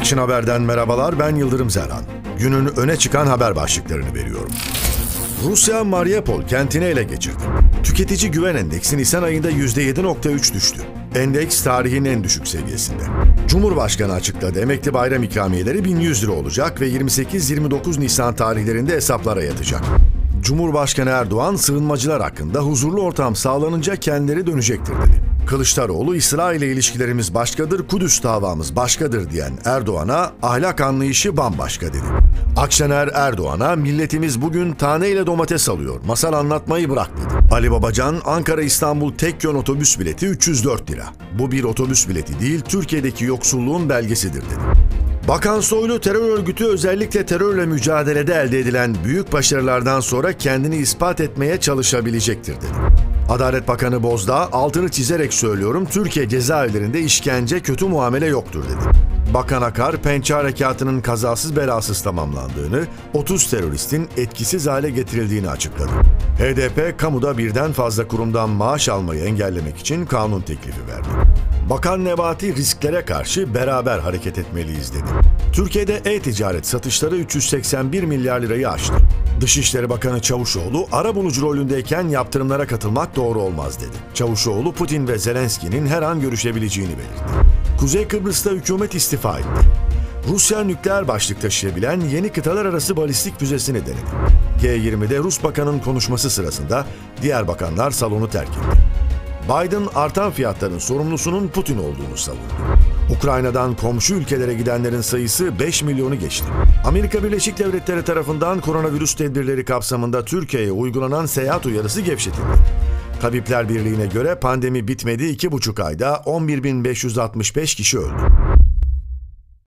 Action Haber'den merhabalar, ben Yıldırım Zerhan. Günün öne çıkan haber başlıklarını veriyorum. Rusya Mariupol kentini ele geçirdi. Tüketici güven endeksi Nisan ayında %7.3 düştü. Endeks tarihin en düşük seviyesinde. Cumhurbaşkanı açıkladı emekli bayram ikramiyeleri 1100 lira olacak ve 28-29 Nisan tarihlerinde hesaplara yatacak. Cumhurbaşkanı Erdoğan sığınmacılar hakkında huzurlu ortam sağlanınca kendileri dönecektir dedi. Kılıçdaroğlu İsrail ile ilişkilerimiz başkadır, Kudüs davamız başkadır diyen Erdoğan'a ahlak anlayışı bambaşka dedi. Akşener Erdoğan'a milletimiz bugün taneyle domates alıyor, masal anlatmayı bırak dedi. Ali Babacan Ankara-İstanbul tek yön otobüs bileti 304 lira. Bu bir otobüs bileti değil, Türkiye'deki yoksulluğun belgesidir dedi. Bakan Soylu terör örgütü özellikle terörle mücadelede elde edilen büyük başarılardan sonra kendini ispat etmeye çalışabilecektir dedi. Adalet Bakanı Bozdağ altını çizerek söylüyorum Türkiye cezaevlerinde işkence kötü muamele yoktur dedi. Bakan Akar pençe harekatının kazasız belasız tamamlandığını, 30 teröristin etkisiz hale getirildiğini açıkladı. HDP kamuda birden fazla kurumdan maaş almayı engellemek için kanun teklifi verdi. Bakan Nebati risklere karşı beraber hareket etmeliyiz dedi. Türkiye'de e-ticaret satışları 381 milyar lirayı aştı. Dışişleri Bakanı Çavuşoğlu, ara bulucu rolündeyken yaptırımlara katılmak doğru olmaz dedi. Çavuşoğlu, Putin ve Zelenski'nin her an görüşebileceğini belirtti. Kuzey Kıbrıs'ta hükümet istifa etti. Rusya nükleer başlık taşıyabilen yeni kıtalar arası balistik füzesini denedi. G20'de Rus bakanın konuşması sırasında diğer bakanlar salonu terk etti. Biden artan fiyatların sorumlusunun Putin olduğunu savundu. Ukrayna'dan komşu ülkelere gidenlerin sayısı 5 milyonu geçti. Amerika Birleşik Devletleri tarafından koronavirüs tedbirleri kapsamında Türkiye'ye uygulanan seyahat uyarısı gevşetildi. Tabipler Birliği'ne göre pandemi bitmedi 2,5 ayda 11.565 kişi öldü.